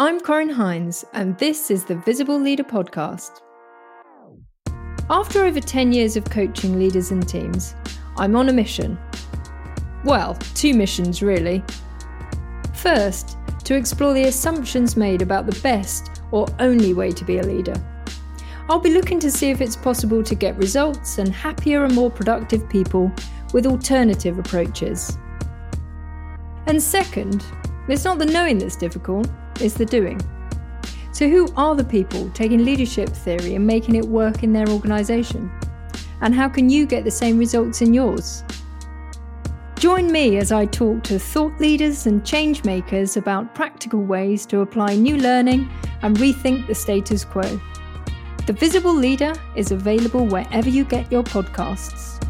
I'm Corinne Hines, and this is the Visible Leader Podcast. After over 10 years of coaching leaders and teams, I'm on a mission. Well, two missions really. First, to explore the assumptions made about the best or only way to be a leader. I'll be looking to see if it's possible to get results and happier and more productive people with alternative approaches. And second, it's not the knowing that's difficult, it's the doing. So, who are the people taking leadership theory and making it work in their organisation? And how can you get the same results in yours? Join me as I talk to thought leaders and change makers about practical ways to apply new learning and rethink the status quo. The Visible Leader is available wherever you get your podcasts.